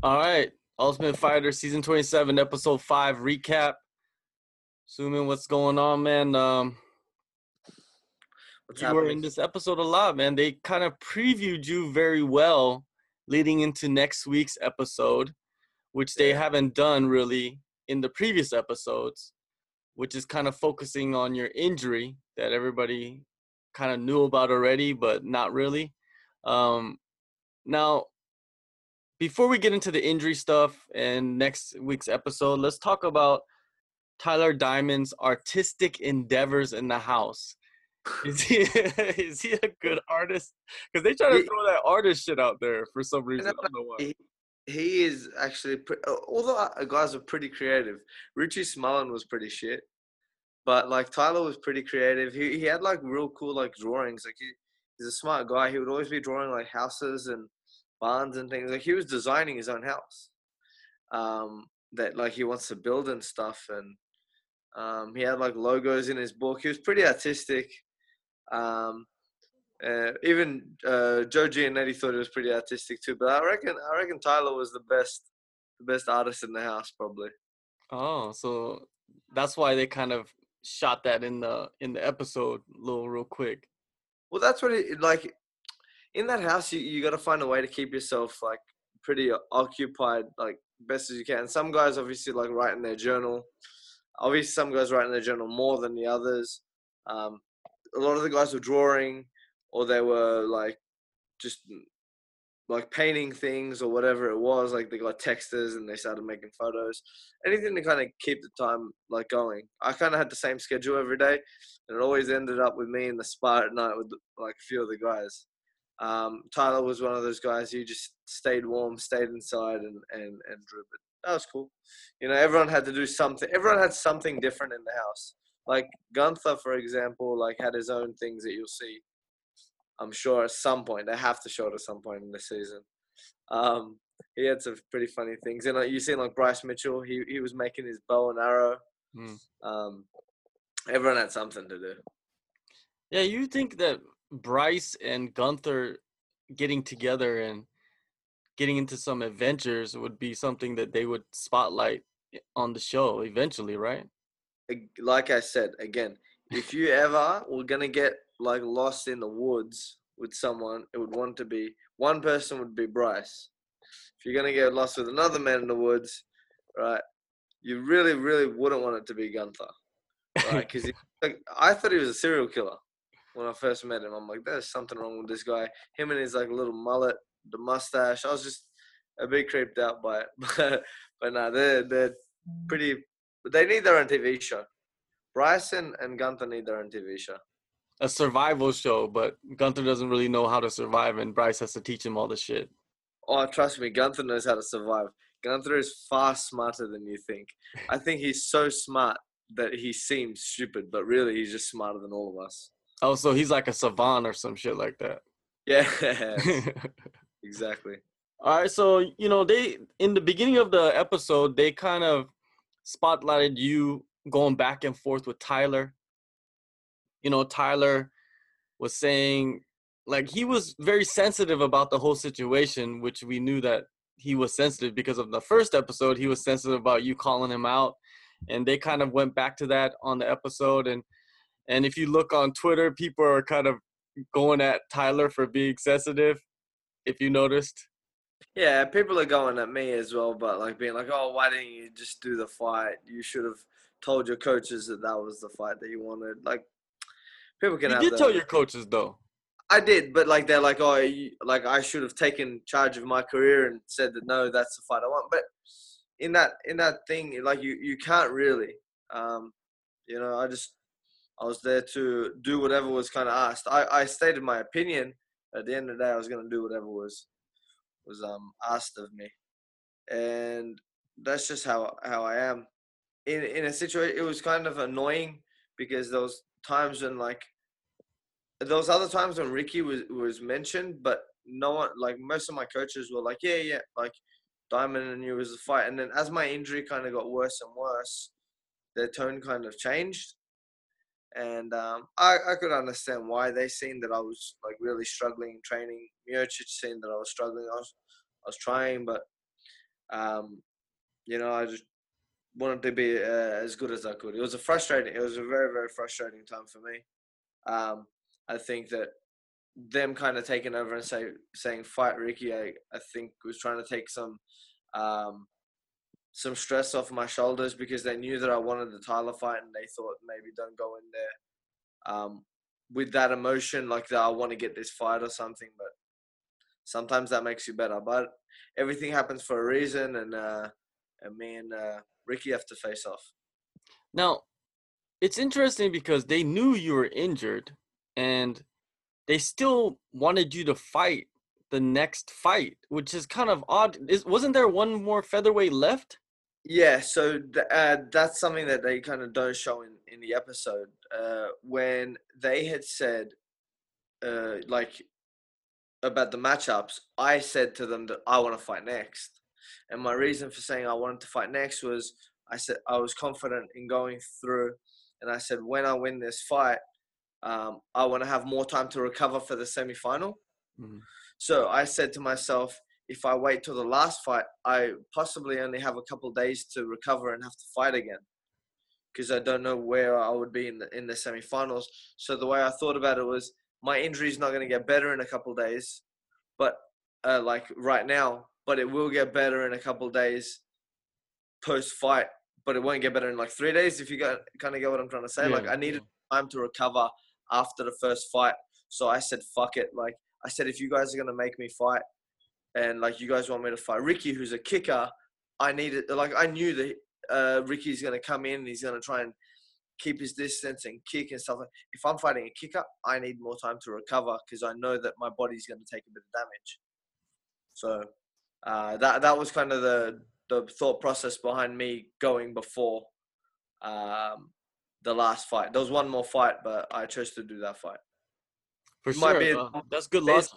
All right, Ultimate Fighter season 27, episode 5 recap. Assuming what's going on, man. Um What's you were in this episode a lot, man. They kind of previewed you very well leading into next week's episode, which they haven't done really in the previous episodes, which is kind of focusing on your injury that everybody kind of knew about already, but not really. Um, now, before we get into the injury stuff and next week's episode, let's talk about Tyler Diamond's artistic endeavors in the house. Is he is he a good artist? Because they try to throw that artist shit out there for some reason. I don't know why. He, he is actually, pre- although uh, guys are pretty creative. Richie Smullen was pretty shit, but like Tyler was pretty creative. He he had like real cool like drawings. Like he, he's a smart guy. He would always be drawing like houses and barns and things. Like he was designing his own house, um, that like he wants to build and stuff. And um, he had like logos in his book. He was pretty artistic. Um, uh, even uh, Joe Giannetti thought it was pretty artistic too, but I reckon I reckon Tyler was the best, the best artist in the house probably. Oh, so that's why they kind of shot that in the in the episode a little real quick. Well, that's what it like. In that house, you you got to find a way to keep yourself like pretty occupied, like best as you can. Some guys obviously like write in their journal. Obviously, some guys write in their journal more than the others. Um, a lot of the guys were drawing, or they were like just like painting things or whatever it was. Like they got texters and they started making photos. Anything to kind of keep the time like going. I kind of had the same schedule every day, and it always ended up with me in the spot at night with like a few of the guys. Um, Tyler was one of those guys who just stayed warm, stayed inside, and and and drew. But that was cool. You know, everyone had to do something. Everyone had something different in the house. Like Gunther, for example, like had his own things that you'll see. I'm sure at some point they have to show it at some point in the season. Um, he had some pretty funny things, and like you seen like Bryce Mitchell, he he was making his bow and arrow. Hmm. Um, everyone had something to do. Yeah, you think that Bryce and Gunther getting together and getting into some adventures would be something that they would spotlight on the show eventually, right? Like I said again, if you ever were gonna get like lost in the woods with someone, it would want to be one person would be Bryce. If you're gonna get lost with another man in the woods, right? You really, really wouldn't want it to be Gunther, right? Because like, I thought he was a serial killer when I first met him. I'm like, there's something wrong with this guy. Him and his like little mullet, the mustache. I was just a bit creeped out by it. But but no, they're they're pretty. But they need their own TV show. Bryson and Gunther need their own TV show. A survival show, but Gunther doesn't really know how to survive, and Bryce has to teach him all the shit. Oh, trust me, Gunther knows how to survive. Gunther is far smarter than you think. I think he's so smart that he seems stupid, but really he's just smarter than all of us. Oh, so he's like a savant or some shit like that. Yeah, exactly. All right, so you know they in the beginning of the episode they kind of spotlighted you going back and forth with Tyler. You know, Tyler was saying like he was very sensitive about the whole situation, which we knew that he was sensitive because of the first episode. He was sensitive about you calling him out, and they kind of went back to that on the episode. And and if you look on Twitter, people are kind of going at Tyler for being sensitive. If you noticed. Yeah, people are going at me as well, but like being like, "Oh, why didn't you just do the fight? You should have told your coaches that that was the fight that you wanted." Like, people can You did their- tell your coaches though. I did, but like they're like, "Oh, you, like I should have taken charge of my career and said that no, that's the fight I want." But in that in that thing, like you you can't really, um, you know. I just I was there to do whatever was kind of asked. I I stated my opinion. At the end of the day, I was gonna do whatever was was um asked of me, and that's just how how I am. In in a situation, it was kind of annoying because those times when like those other times when Ricky was was mentioned, but no one like most of my coaches were like, yeah, yeah, like Diamond and you was a fight, and then as my injury kind of got worse and worse, their tone kind of changed, and um, I I could understand why they seen that I was like really struggling in training. Miocic seen that I was struggling. I was I was trying, but um, you know, I just wanted to be uh, as good as I could. It was a frustrating. It was a very very frustrating time for me. Um, I think that them kind of taking over and say saying fight Ricky, I, I think was trying to take some um, some stress off my shoulders because they knew that I wanted the Tyler fight and they thought maybe don't go in there um, with that emotion like that I want to get this fight or something. But sometimes that makes you better. But everything happens for a reason, and uh, and me and uh, Ricky have to face off. Now, it's interesting because they knew you were injured, and they still wanted you to fight the next fight, which is kind of odd. Is wasn't there one more featherweight left? Yeah, so th- uh, that's something that they kind of don't show in, in the episode. Uh, when they had said, uh, like, about the matchups, I said to them that I want to fight next. And my reason for saying I wanted to fight next was I said I was confident in going through, and I said when I win this fight, um, I want to have more time to recover for the semifinal. Mm-hmm. So I said to myself, if I wait till the last fight, I possibly only have a couple days to recover and have to fight again because I don't know where I would be in the in the semifinals. So the way I thought about it was my injury is not going to get better in a couple days, but uh, like right now, but it will get better in a couple days post fight. But it won't get better in like three days. If you got kind of get what I'm trying to say, yeah. like I needed time to recover after the first fight. So I said, fuck it. Like I said, if you guys are gonna make me fight, and like you guys want me to fight Ricky, who's a kicker, I needed like I knew that uh, Ricky's gonna come in and he's gonna try and keep his distance and kick and stuff. If I'm fighting a kicker, I need more time to recover because I know that my body's gonna take a bit of damage. So uh, that that was kind of the the thought process behind me going before um, the last fight. There was one more fight, but I chose to do that fight. For sure, be, uh, that's good loss.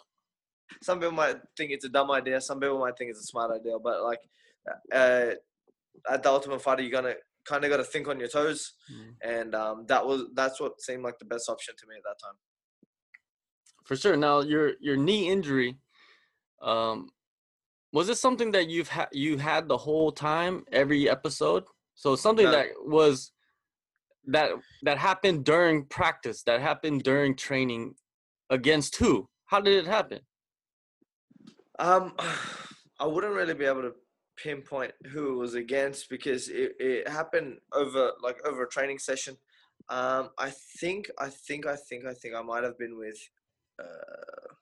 Some people might think it's a dumb idea. Some people might think it's a smart idea. But like uh, at the Ultimate Fighter, you're gonna kind of got to think on your toes, mm. and um, that was that's what seemed like the best option to me at that time. For sure. Now your your knee injury, um, was this something that you've had you had the whole time, every episode? So something no. that was that that happened during practice, that happened during training, against who? How did it happen? Um, I wouldn't really be able to pinpoint who it was against because it, it happened over like over a training session. Um, I think, I think, I think, I think I might have been with. Uh,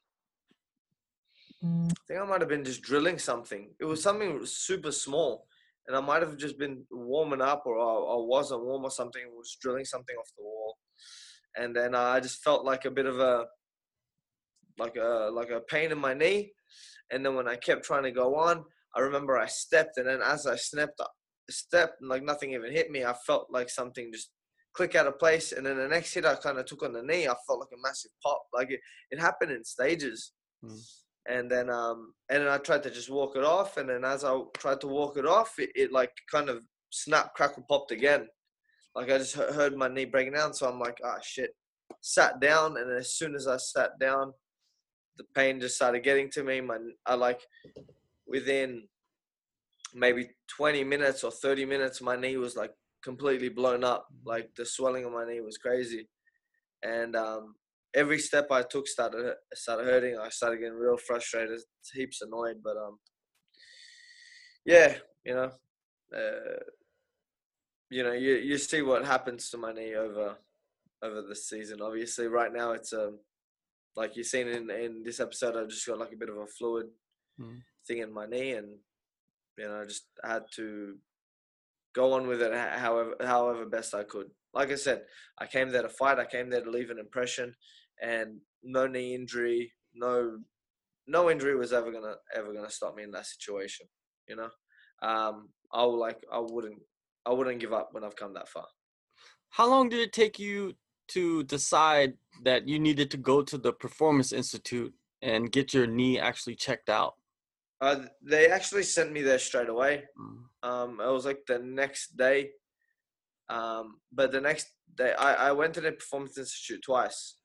I think I might have been just drilling something. It was something super small, and I might have just been warming up, or I, I wasn't warm or something. Was drilling something off the wall, and then I just felt like a bit of a, like a like a pain in my knee, and then when I kept trying to go on, I remember I stepped, and then as I stepped, stepped, like nothing even hit me. I felt like something just click out of place, and then the next hit I kind of took on the knee. I felt like a massive pop. Like it, it happened in stages. Mm and then um and then I tried to just walk it off, and then as I tried to walk it off, it, it like kind of snap, crackle, popped again. Like I just heard my knee breaking down, so I'm like, ah, oh, shit. Sat down, and as soon as I sat down, the pain just started getting to me. My I like within maybe 20 minutes or 30 minutes, my knee was like completely blown up. Like the swelling on my knee was crazy, and um, every step I took started started hurting. I started getting real frustrated, heaps annoyed. But um, yeah, you know, uh, you know, you you see what happens to my knee over over the season. Obviously, right now it's um like you've seen in in this episode, I just got like a bit of a fluid mm. thing in my knee, and you know, I just had to go on with it however however best I could. Like I said, I came there to fight. I came there to leave an impression, and no knee injury, no no injury was ever gonna ever gonna stop me in that situation. You know, um, I will like I wouldn't I wouldn't give up when I've come that far. How long did it take you to decide that you needed to go to the Performance Institute and get your knee actually checked out? Uh, they actually sent me there straight away. Mm. Um, it was like the next day. Um, but the next day, I, I went to the Performance Institute twice.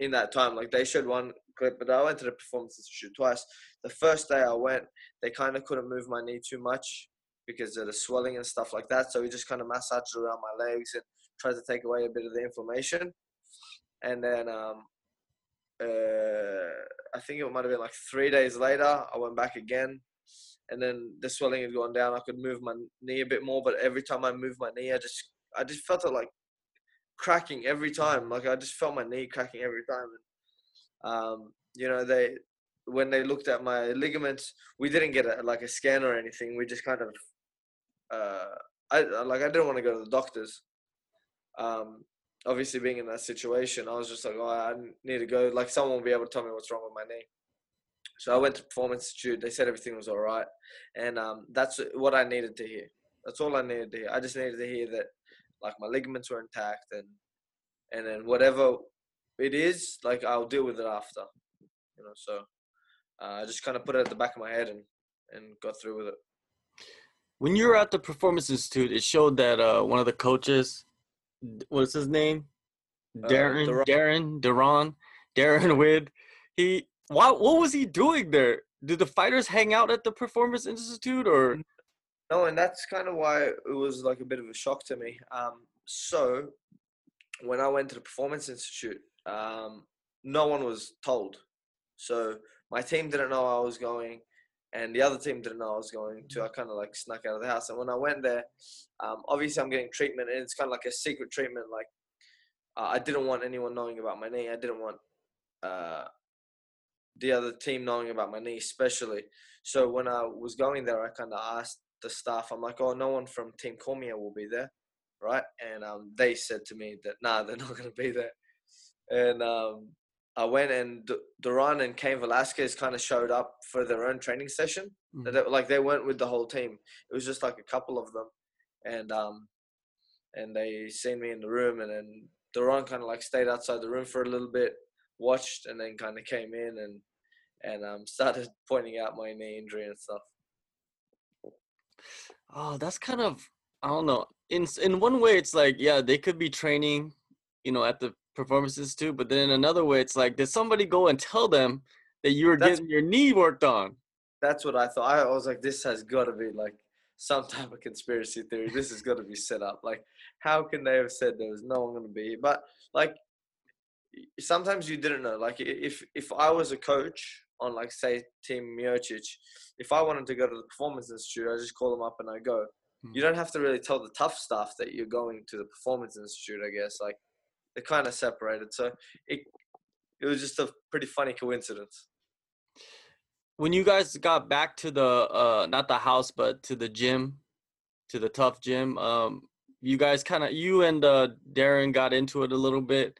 in that time. Like they showed one clip, but I went to the performance institute twice. The first day I went, they kind of couldn't move my knee too much because of the swelling and stuff like that. So we just kind of massaged around my legs and tried to take away a bit of the inflammation. And then um, uh, I think it might have been like three days later, I went back again. And then the swelling had gone down. I could move my knee a bit more, but every time I moved my knee, I just I just felt it like cracking every time. Like I just felt my knee cracking every time. And, um, you know, they when they looked at my ligaments, we didn't get a, like a scan or anything. We just kind of, uh, I like I didn't want to go to the doctors. Um, obviously, being in that situation, I was just like, oh, I need to go. Like someone will be able to tell me what's wrong with my knee. So I went to Performance Institute. They said everything was all right, and um, that's what I needed to hear. That's all I needed to hear. I just needed to hear that like my ligaments were intact and and then whatever it is, like I'll deal with it after. You know, so uh, I just kind of put it at the back of my head and and got through with it. When you were at the Performance Institute, it showed that uh, one of the coaches, what's his name, Darren, uh, Darren, Duran, Darren Wood. He, what, what was he doing there? Did the fighters hang out at the Performance Institute, or no, and that's kind of why it was like a bit of a shock to me. Um, so when I went to the Performance Institute, um, no one was told. So my team didn't know I was going, and the other team didn't know I was going to. I kind of like snuck out of the house. And when I went there, um, obviously I'm getting treatment, and it's kind of like a secret treatment. Like uh, I didn't want anyone knowing about my knee. I didn't want uh, the other team knowing about my knee, especially. So when I was going there, I kind of asked the staff, I'm like, oh, no one from Team Cormier will be there, right? And um, they said to me that, nah, they're not going to be there. And um, I went and D- Duran and Cain Velasquez kind of showed up for their own training session. Mm-hmm. They, like they weren't with the whole team. It was just like a couple of them, and um, and they seen me in the room, and then Duran kind of like stayed outside the room for a little bit, watched, and then kind of came in and and um, started pointing out my knee injury and stuff. Oh, that's kind of I don't know. In in one way, it's like yeah, they could be training, you know, at the performances too. But then in another way, it's like did somebody go and tell them that you were that's, getting your knee worked on? That's what I thought. I was like, this has got to be like some type of conspiracy theory. This has got to be set up. Like, how can they have said there was no one going to be? But like, sometimes you didn't know. Like, if if I was a coach on like say Team Miocic, if I wanted to go to the Performance Institute, I just call them up and I go. You hmm. don't have to really tell the tough stuff that you're going to the Performance Institute. I guess like they're kind of separated, so it it was just a pretty funny coincidence. When you guys got back to the uh not the house but to the gym, to the tough gym, um, you guys kind of you and uh, Darren got into it a little bit,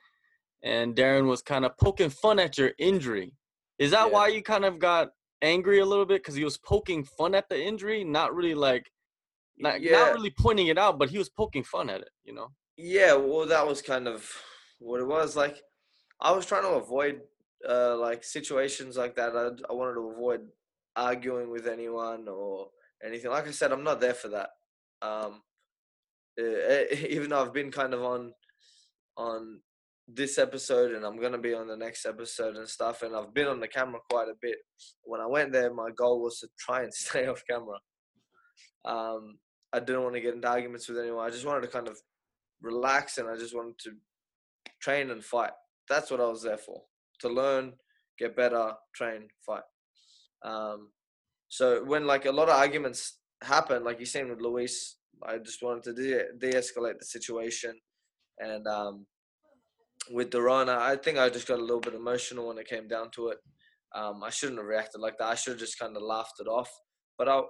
and Darren was kind of poking fun at your injury. Is that yeah. why you kind of got angry a little bit because he was poking fun at the injury, not really like, not, yeah. not really pointing it out, but he was poking fun at it, you know? Yeah, well, that was kind of what it was. Like, I was trying to avoid uh, like situations like that. I, I wanted to avoid arguing with anyone or anything. Like I said, I'm not there for that. Um, even though I've been kind of on on this episode and I'm gonna be on the next episode and stuff. And I've been on the camera quite a bit. When I went there, my goal was to try and stay off camera. Um, I didn't want to get into arguments with anyone. I just wanted to kind of relax and I just wanted to train and fight. That's what I was there for. To learn, get better, train, fight. Um, so when like a lot of arguments happen, like you seen with Luis, I just wanted to de- de-escalate the situation and um, with Duran, I think I just got a little bit emotional when it came down to it. Um, I shouldn't have reacted like that. I should have just kind of laughed it off. But I,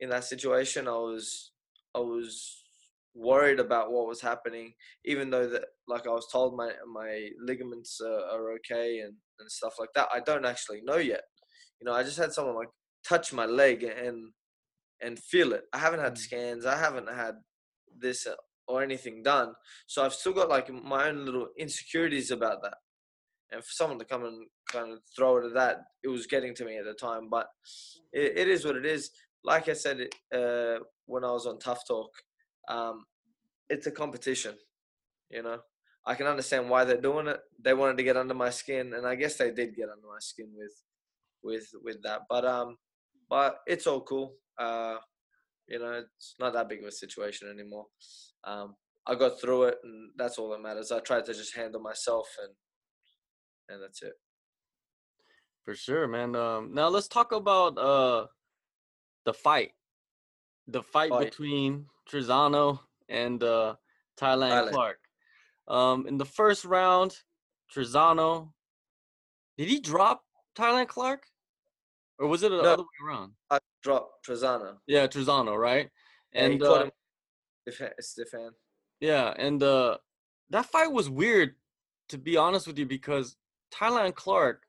in that situation, I was I was worried about what was happening, even though that like I was told my my ligaments uh, are okay and and stuff like that. I don't actually know yet. You know, I just had someone like touch my leg and and feel it. I haven't had mm. scans. I haven't had this or anything done. So I've still got like my own little insecurities about that. And for someone to come and kind of throw it at that, it was getting to me at the time. But it, it is what it is. Like I said uh, when I was on Tough Talk, um, it's a competition. You know, I can understand why they're doing it. They wanted to get under my skin, and I guess they did get under my skin with with with that. But um, but it's all cool. Uh, you know, it's not that big of a situation anymore. Um, I got through it, and that's all that matters. I tried to just handle myself, and and that's it. For sure, man. Um, now let's talk about uh the fight, the fight, between Trizano and uh, Thailand Thailand. Clark. Um, in the first round, Trizano did he drop Thailand Clark, or was it the No. other way around? I dropped Trizano, Yeah, Trizano, right? and uh, him. Stefan- Stefan. Yeah, and uh that fight was weird to be honest with you because Thailand Clark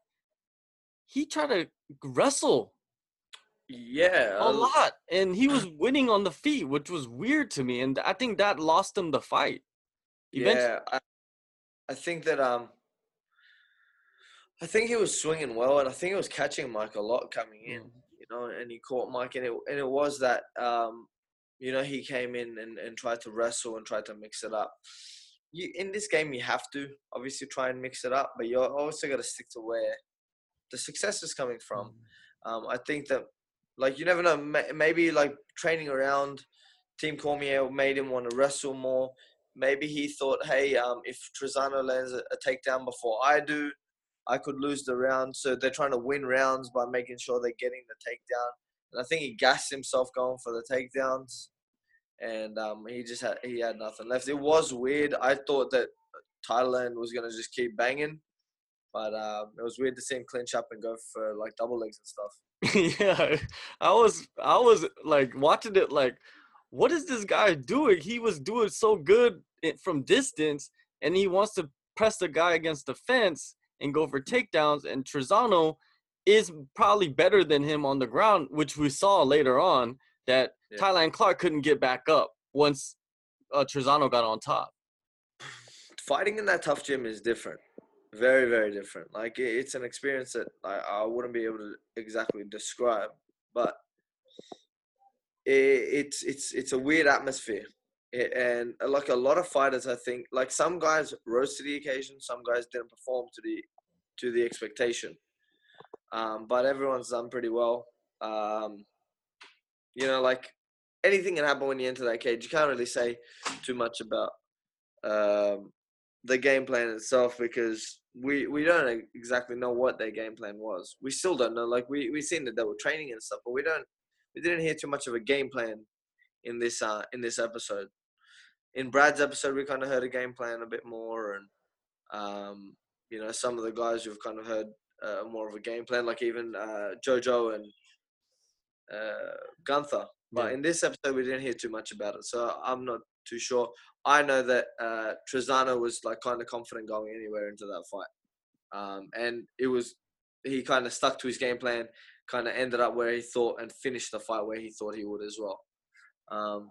he tried to wrestle Yeah, a um, lot and he was winning on the feet, which was weird to me and I think that lost him the fight. Eventually, Yeah, I, I think that um, I think he was swinging well, and I think he was catching Mike a lot coming in. Mm. You know, and he caught Mike, and it and it was that um, you know, he came in and, and tried to wrestle and tried to mix it up. You in this game, you have to obviously try and mix it up, but you're also got to stick to where the success is coming from. Um, I think that, like, you never know. Maybe like training around Team Cormier made him want to wrestle more. Maybe he thought, hey, um, if Trizano lands a, takedown before I do, I could lose the round. So they're trying to win rounds by making sure they're getting the takedown. And I think he gassed himself going for the takedowns, and um, he just had he had nothing left. It was weird. I thought that Thailand was gonna just keep banging, but um, it was weird to see him clinch up and go for like double legs and stuff. yeah, I was I was like watching it like, what is this guy doing? He was doing so good from distance, and he wants to press the guy against the fence and go for takedowns. And Trizano is probably better than him on the ground, which we saw later on that Yeah. Thailand Clark couldn't get back up once uh, Trizano got on top. fighting in that tough gym is different very very different. Like it, it's an experience that I, I wouldn't be able to exactly describe but it, it's it's it's a weird atmosphere. It, and uh, like a lot of fighters i think like some guys rose to the occasion some guys didn't perform to the to the expectation. Um, but everyone's done pretty well. Um, you know like anything can happen when you enter that cage. You can't really say too much about um, the game plan itself because we we don't exactly know what their game plan was. We still don't know. Like we we seen that they were training and stuff, but we don't we didn't hear too much of a game plan in this uh in this episode. In Brad's episode, we kind of heard a game plan a bit more, and um you know some of the guys you've kind of heard uh, more of a game plan, like even uh, Jojo and uh, Gunther. But Yeah. in this episode, we didn't hear too much about it, so I'm not too sure. I know that uh, Trizano was like kind of confident going anywhere into that fight, um, and it was he kind of stuck to his game plan, kind of ended up where he thought and finished the fight where he thought he would as well. Um,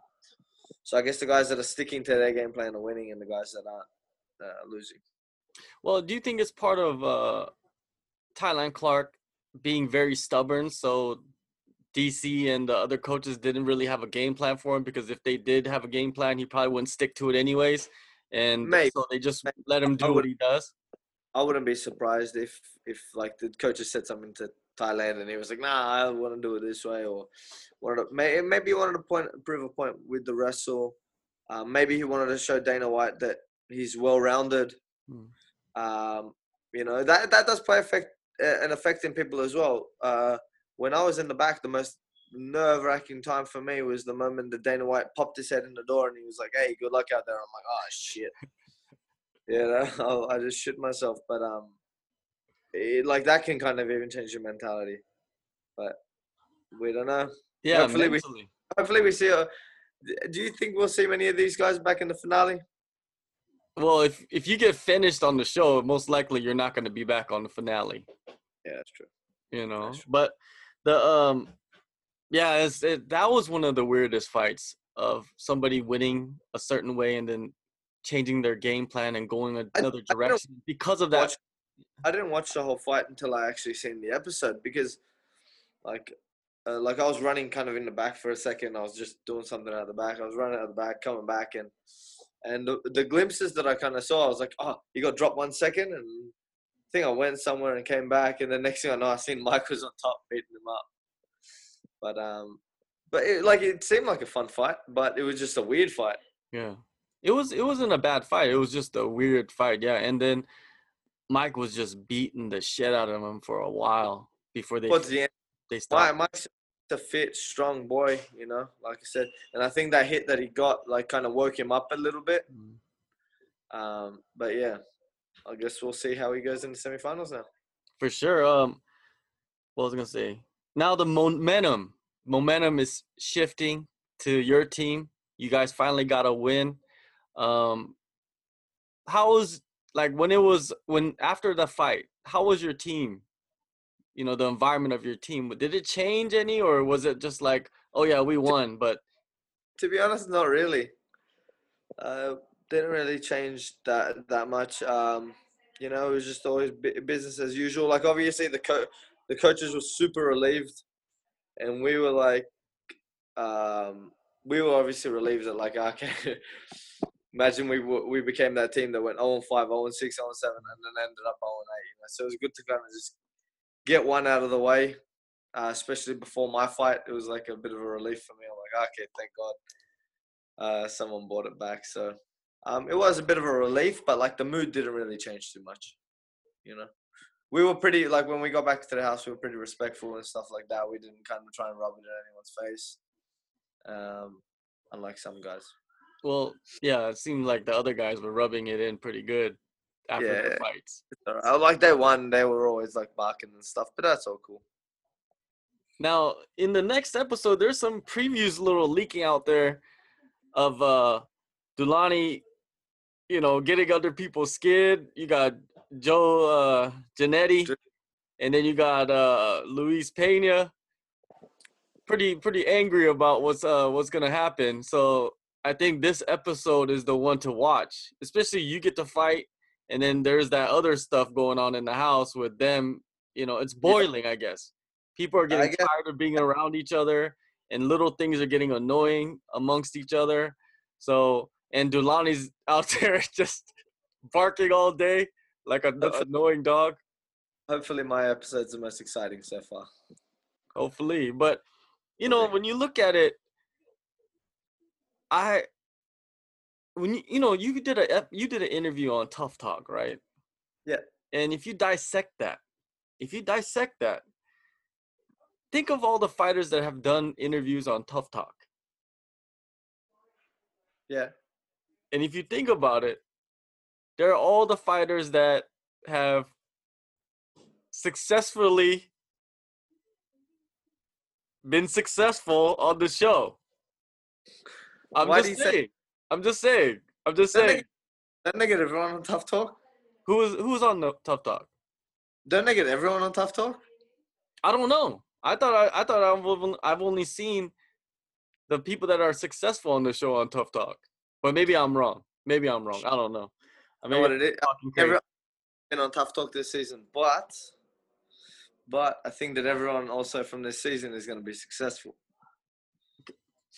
so I guess the guys that are sticking to their game plan are winning, and the guys that aren't uh, losing. Well, do you think it's part of uh, Thailand Clark being very stubborn? So DC and the other coaches didn't really have a game plan for him because if they did have a game plan, he probably wouldn't stick to it anyways. And Maybe. so they just let him do what he does. I wouldn't be surprised if if like the coaches said something to Thailand and he was like, "Nah, I want to do it this way," or wanted to, may, maybe he wanted to point prove a point with the wrestle. Uh, maybe he wanted to show Dana White that he's well rounded. Hmm. Um, you know that that does play effect uh, an effect in people as well. Uh, when I was in the back, the most nerve wracking time for me was the moment that Dana White popped his head in the door and he was like, "Hey, good luck out there." I'm like, "Oh shit." Yeah, I, I just shit myself. But um, it, like that can kind of even change your mentality. But we don't know. Yeah, Hopefully we- Hopefully, we see. A, do you think we'll see many of these guys back in the finale? Well, if if you get finished on the show, most likely you're not going to be back on the finale. Yeah, that's true. you know true. but the um yeah it's, it, that was one of the weirdest fights of somebody winning a certain way and then changing their game plan and going another don't direction because of that Watch, I didn't watch the whole fight until I actually seen the episode because, like, uh, like I was running kind of in the back for a second. I was just doing something out the back. I was running out the back, coming back, and And the, the glimpses that I kind of saw, I was like, oh, he got dropped one second, and I think I went somewhere and came back, and the next thing I know, I seen Mike was on top beating him up. But um, but it, like it seemed like a fun fight, but it was just a weird fight. Yeah, it was. It wasn't a bad fight. It was just a weird fight. Yeah, and then Mike was just beating the shit out of him for a while before they Towards the end, they Mike, stopped. Mike's a fit, strong boy, you know, like I said, and I think that hit that he got like kind of woke him up a little bit. Mm. Um, but yeah, I guess we'll see how he goes in the semifinals now. For sure. Um, what was I gonna say? Now the momentum, momentum is shifting to your team. You guys finally got a win. Um, how was like when it was when after the fight? How was your team? You know, the environment of your team. Did it change any, or was it just like, oh yeah, we won, but To be honest, not really. Uh, didn't really change that that much. Um, you know, it was just always business as usual. Like obviously the co- the coaches were super relieved, and we were like, um, we were obviously relieved that like okay, imagine we we became that team that went 0 5, 0 6, 0 7, and then ended up 0 8. You know, so it was good to kind of just get one out of the way, uh, especially before my fight. It was like a bit of a relief for me. I'm like, okay, thank God, uh, someone brought it back. So um, it was a bit of a relief, but like the mood didn't really change too much. You know, we were pretty like when we got back to the house, we were pretty respectful and stuff like that. We didn't kind of try and rub it in anyone's face, um, unlike some guys. well, yeah, it seemed like the other guys were rubbing it in pretty good after Yeah. fights. I like they won. They were always like barking and stuff, but that's all cool. Now, in the next episode, there's some previews little leaking out there of uh Dulani, you know, getting under people's skin. You got Joe uh Giannetti, and then you got uh Luis Pena. Pretty pretty angry about what's uh what's gonna happen. So I think this episode is the one to watch. Especially you get to fight, and then there's that other stuff going on in the house with them. You know, it's boiling, I guess. People are getting guess- tired of being around each other, and little things are getting annoying amongst each other. So, and Dulani's out there just barking all day like a That's- uh, annoying dog. Hopefully, my episode's the most exciting so far. Hopefully, but you know, when you look at it, I when you you know you did a you did an interview on Tough Talk, right? Yeah. And if you dissect that, if you dissect that, think of all the fighters that have done interviews on Tough Talk. Yeah, And if you think about it, there are all the fighters that have successfully been successful on the show. I'm Why just you say- saying. I'm just saying. I'm just Don't saying. don't they get everyone on Tough Talk? Who is who's on the Tough Talk? Don't they get everyone on Tough Talk? I don't know. I thought I, I thought I've only, I've only seen the people that are successful on the show on Tough Talk. But maybe I'm wrong. Maybe I'm wrong. I don't know. I mean, what it is. Everyone been on Tough Talk this season, but but I think that everyone also from this season is going to be successful.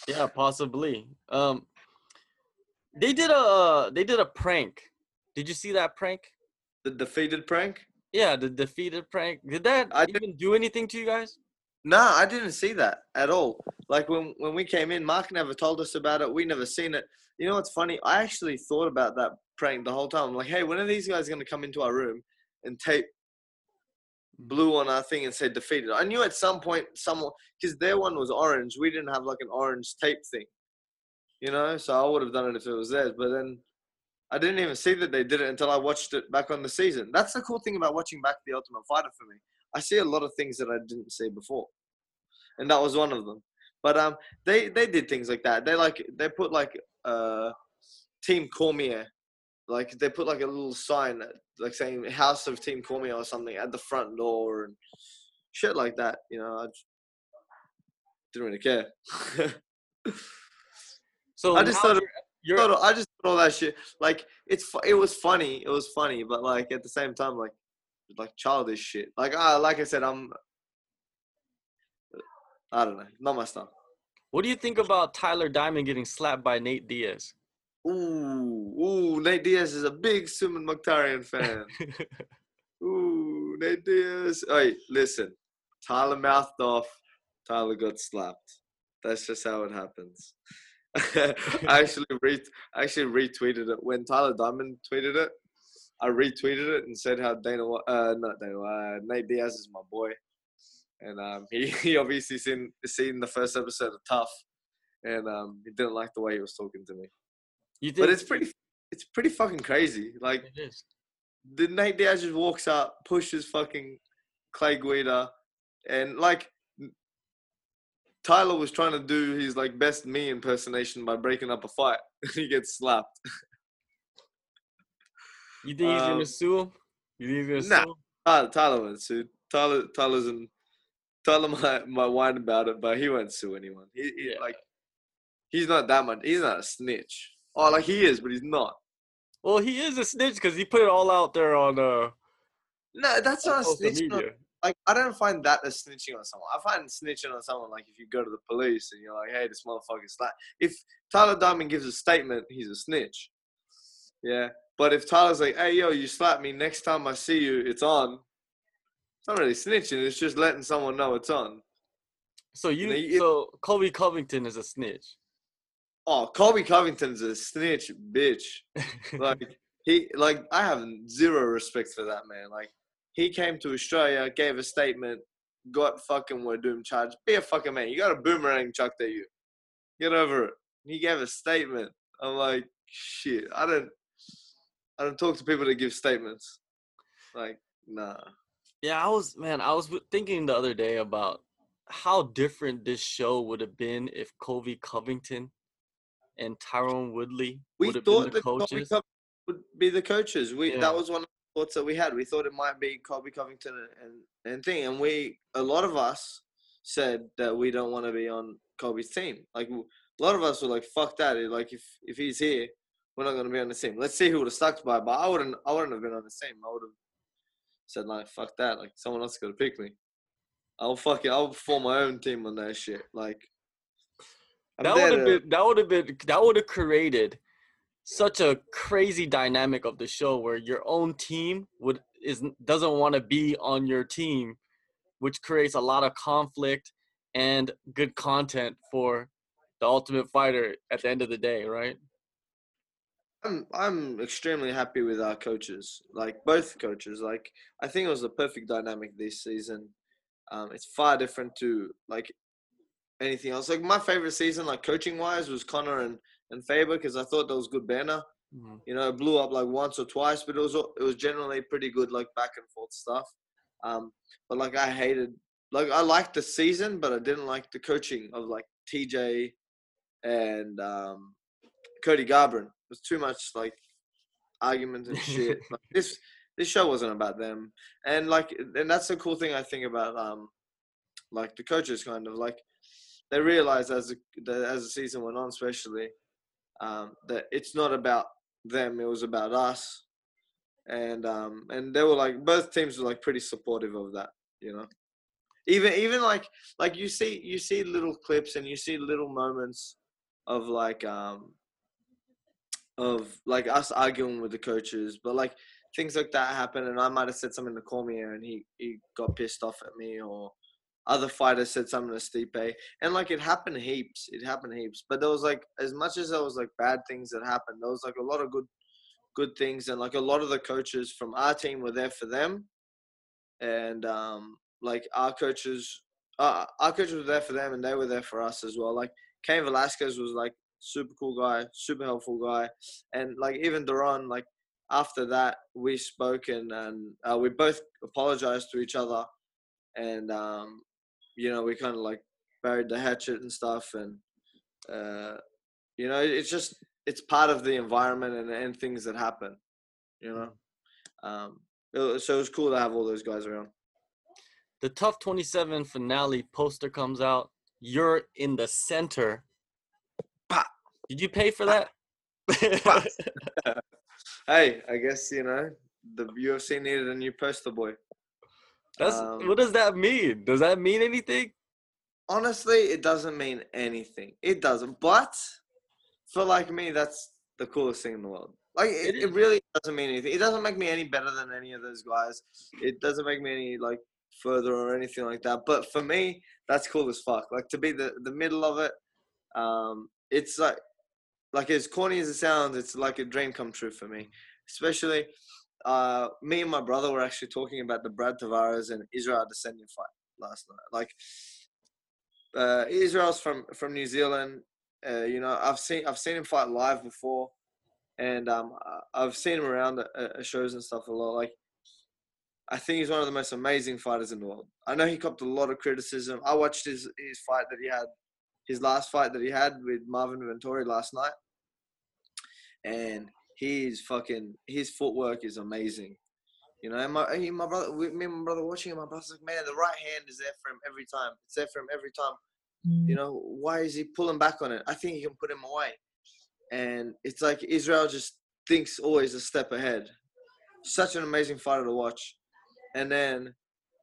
Yeah, possibly. Um, they did a they did a prank. Did you see that prank? The defeated prank? Yeah, the defeated prank. Did that I even do anything to you guys? No, I didn't see that at all. Like when when we came in, Mark never told us about it. We never seen it. You know what's funny? I actually thought about that prank the whole time. I'm like, hey, when are these guys going to come into our room and tape blue on our thing and say defeated? I knew at some point someone because their one was orange. We didn't have like an orange tape thing, you know. So I would have done it if it was theirs. But then I didn't even see that they did it until I watched it back on the season. That's the cool thing about watching back the Ultimate Fighter for me. I see a lot of things that I didn't see before, and that was one of them. But um, they they did things like that. They like they put like uh, Team Cormier, like they put like a little sign like saying House of Team Cormier or something at the front door and shit like that. You know, I just didn't really care. So I just thought you're, I just thought all that shit like it's it was funny. It was funny, but like at the same time, like like childish shit. Like I like I said, I'm. Uh, I don't know, not my stuff. what do you think about Tyler Diamond getting slapped by Nate Diaz? Ooh, ooh, Nate Diaz is a big Suman Mokhtarian fan. ooh, Nate Diaz. Hey, listen. Tyler mouthed off. Tyler got slapped. That's just how it happens. I actually re- I actually retweeted it when Tyler Diamond tweeted it. I retweeted it and said how Dana, uh, not Dana, uh, Nate Diaz is my boy, and um, he, he obviously seen seen the first episode of Tough, and um, he didn't like the way he was talking to me. You did, But it's pretty, it's pretty fucking crazy. Like It is. the Nate Diaz just walks up, pushes fucking Clay Guida, and like Tyler was trying to do his like best me impersonation by breaking up a fight. he gets slapped. You think he's Um, gonna sue him? You think he's nah. gonna sue him? Tyler, Tyler won't sue. Tyler, Tyler's in. Tyler might might whine about it, but he won't sue anyone. He, he Yeah. like, he's not that much. He's not a snitch. Oh, like he is, but he's not. Well, he is a snitch because he put it all out there on uh No, that's not a social snitch. like I don't find that as snitching on someone. I find snitching on someone like if you go to the police and you're like, "Hey, this motherfucker's like." If Tyler Diamond gives a statement, he's a snitch. Yeah, but if Tyler's like, "Hey, yo, you slapped me. Next time I see you, it's on." It's not really snitching. It's just letting someone know it's on. So you, know, you- so Colby Covington is a snitch. Oh, Colby Covington's a snitch, bitch. Like he, like I have zero respect for that man. Like he came to Australia, gave a statement, got fucking Wadum charged. Be a fucking man. You got a boomerang chucked at you. Get over it. He gave a statement. I'm like, shit. I don't. I don't talk to people that give statements. Like, nah. Yeah, I was man. I was thinking the other day about how different this show would have been if Colby Covington and Tyron Woodley We would have been thought the coaches. Covington would be the coaches. We Yeah. that was one of the thoughts that we had. We thought it might be Colby Covington and, and and thing, and we a lot of us said that we don't want to be on Colby's team. Like a lot of us were like, "Fuck that!" Like if if he's here, we're not gonna be on the same. Let's see who would have stuck by. But I wouldn't. I wouldn't have been on the same. I would have said like, "Fuck that!" Like someone else got to pick me. I'll fuck it. I'll form my own team on that shit. Like I'm that would have to- been that would have been that would have created such a crazy dynamic of the show where your own team would is doesn't want to be on your team, which creates a lot of conflict and good content for the Ultimate Fighter at the end of the day, right? I'm I'm extremely happy with our coaches, like both coaches. Like I think it was the perfect dynamic this season. Um, it's far different to like anything else. Like my favorite season, like coaching wise, was Conor and and Faber because I thought that was good banner. Mhm. You know, it blew up like once or twice, but it was it was generally pretty good, like back and forth stuff. Um, but like I hated, like I liked the season, but I didn't like the coaching of like TJ and um, Cody Garbrandt. It was too much like arguments and shit. like, this this show wasn't about them, and like, and that's the cool thing I think about um, like the coaches kind of like they realized as the, the as the season went on, especially um, that it's not about them; it was about us, and um, and they were like both teams were like pretty supportive of that, you know. Even even like like you see you see little clips and you see little moments of like um of like us arguing with the coaches, but like things like that happen, and I might have said something to Cormier, and he he got pissed off at me, or other fighters said something to Stipe, and like it happened heaps, it happened heaps. But there was like as much as there was like bad things that happened, there was like a lot of good good things, and like a lot of the coaches from our team were there for them, and um like our coaches. Uh, our coaches were there for them, and they were there for us as well. Like Cain Velasquez was like super cool guy, super helpful guy, and like even Duran, like after that we spoke and and uh, we both apologized to each other, and um, you know we kind of like buried the hatchet and stuff, and uh, you know it's just it's part of the environment and and things that happen, you know. Um, it was- so it was cool to have all those guys around. The Tough 27 finale poster comes out. You're in the center. Did you pay for that? Hey, I guess you know the UFC needed a new poster boy. That's Um, what does that mean? Does that mean anything? honestly, it doesn't mean anything. It doesn't. But for like me, that's the coolest thing in the world. Like it, It it really doesn't mean anything. It doesn't make me any better than any of those guys. It doesn't make me any like further or anything like that. But for me, that's cool as fuck. Like to be the the middle of it. Um, it's like like as corny as it sounds, it's like a dream come true for me. Especially, uh, me and my brother were actually talking about the Brad Tavares and Israel Adesanya fight last night. Like, uh, Israel's from from New Zealand. Uh, you know, I've seen I've seen him fight live before, and um, I've seen him around at shows and stuff a lot. Like, I think he's one of the most amazing fighters in the world. I know he copped a lot of criticism. I watched his his fight that he had, his last fight that he had with Marvin Vettori last night, and he's fucking his footwork is amazing. You know, and my he, my brother, me and my brother watching him. My brother's like, man, the right hand is there for him every time. It's there for him every time. You know, why is he pulling back on it? I think he can put him away. And it's like Israel just thinks always a step ahead. Such an amazing fighter to watch. And then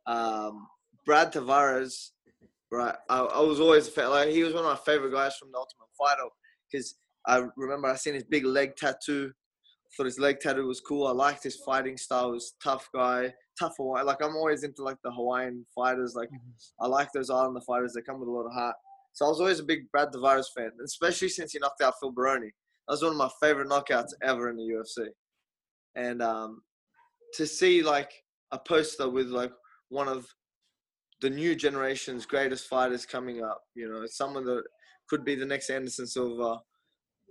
um, Brad Tavares, right? I, I was always a fa- like he was one of my favorite guys from the Ultimate Fighter because I remember I seen his big leg tattoo. I Thought his leg tattoo was cool. I liked his fighting style. He was a tough guy, tough Hawaii. Like I'm always into like the Hawaiian fighters. Like I like those Islander fighters. They come with a lot of heart. So I was always a big Brad Tavares fan, especially since he knocked out Phil Baroni. That was one of my favorite knockouts ever in the UFC. And um, to see like a poster with like one of the new generation's greatest fighters coming up, you know, someone that could be the next Anderson Silva,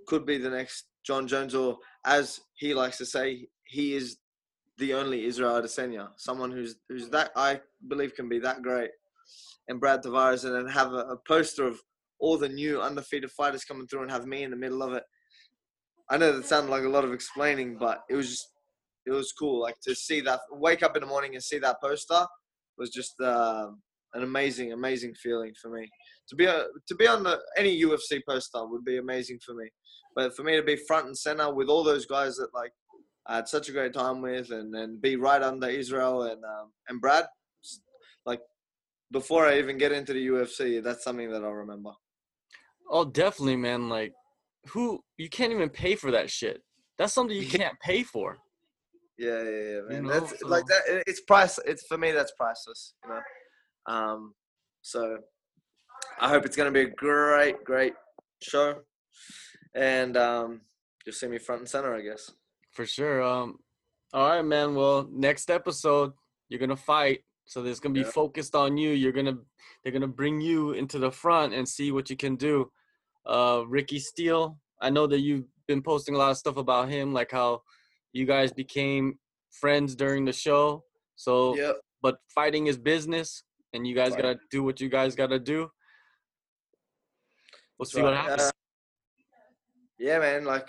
could be the next Jon Jones, or as he likes to say, he is the only Israel Adesanya, someone who's who's that I believe can be that great. And Brad Tavares, and then have a, a poster of all the new undefeated fighters coming through, and have me in the middle of it. I know that sounded like a lot of explaining, but it was just it was cool. Like to see that, wake up in the morning and see that poster was just uh, an amazing, amazing feeling for me. To be a, to be on the any UFC poster would be amazing for me, but for me to be front and center with all those guys that like I had such a great time with, and then be right under Israel and um, and Brad, like before I even get into the UFC, that's something that I'll remember. Oh, definitely, man. Like, who you can't even pay for that shit. That's something you can't pay for. Yeah, yeah, yeah, man. know, that's like that. It's price. It's for me. That's priceless. You know. Um. So, I hope it's gonna be a great, great show, and um, you'll see me front and center, I guess. For sure. Um. All right, man. Well, next episode you're gonna fight, so there's gonna be Yeah. focused on you. You're gonna they're gonna bring you into the front and see what you can do. Uh, Ricky Steele. I know that you've been posting a lot of stuff about him, like how you guys became friends during the show. So, Yep. but fighting is business, and you guys Right. gotta do what you guys gotta do. We'll see what happens. uh, yeah, man. Like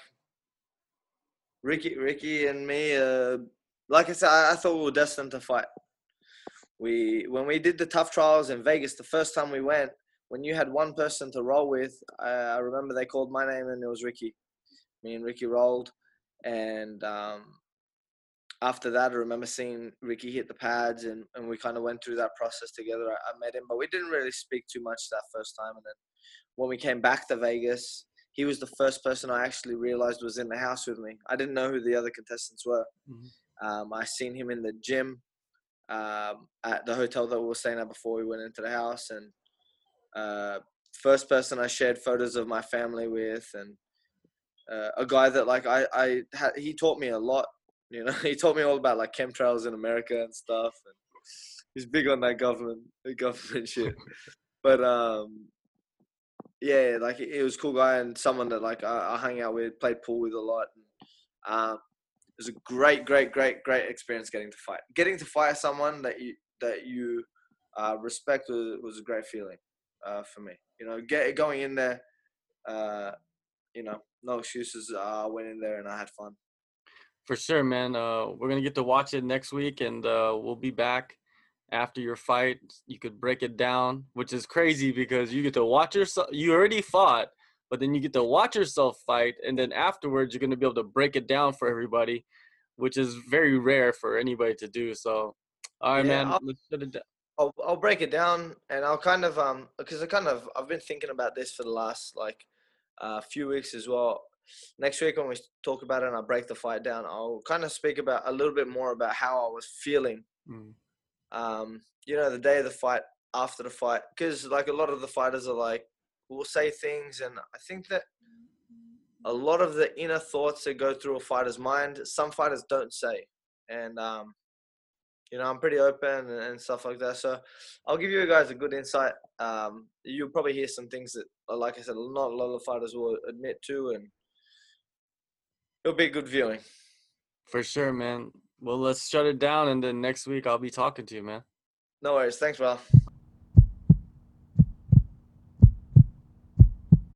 Ricky, Ricky, and me. Uh, like I said, I, I thought we were destined to fight. We when we did the tough trials in Vegas the first time we went. When you had one person to roll with, I, I remember they called my name and it was Ricky. Me and Ricky rolled, and um, after that, I remember seeing Ricky hit the pads, and, and we kind of went through that process together. I, I met him, but we didn't really speak too much that first time. And then when we came back to Vegas, he was the first person I actually realized was in the house with me. I didn't know who the other contestants were. Mhm. Um, I seen him in the gym um, at the hotel that we were staying at before we went into the house, and uh, first person I shared photos of my family with, and uh, a guy that like I I had, he taught me a lot. You know, he taught me all about like chemtrails in America and stuff. And he's big on that government government shit. But um, yeah, like he was a cool guy and someone that like I, I hung out with, played pool with a lot. And, um, it was a great, great, great, great experience getting to fight. Getting to fight someone that you that you uh, respect was, was a great feeling uh, for me. You know, get going in there. Uh, you know, no excuses. Uh, I went in there and I had fun. For sure, man. Uh, we're gonna get to watch it next week, and uh, we'll be back after your fight. You could break it down, which is crazy because you get to watch yourself. You already fought, but then you get to watch yourself fight, and then afterwards you're gonna be able to break it down for everybody, which is very rare for anybody to do. So, all right, Yeah, man. I'll- Let's shut it down. I'll I'll break it down and I'll kind of um because I kind of I've been thinking about this for the last like uh, few weeks as well. next week when we talk about it and I break the fight down, I'll kind of speak about a little bit more about how I was feeling. Mm. Um, you know, the day of the fight, after the fight, because like a lot of the fighters are like, will say things, and I think that a lot of the inner thoughts that go through a fighter's mind, some fighters don't say, and um, you know, I'm pretty open and, and, stuff like that. So I'll give you guys a good insight. Um, you'll probably hear some things that, Uh, like I said, not a lot of fighters will admit to, and it'll be a good viewing. For sure, man. Well, let's shut it down, and then next week I'll be talking to you, man. No worries. Thanks, bro.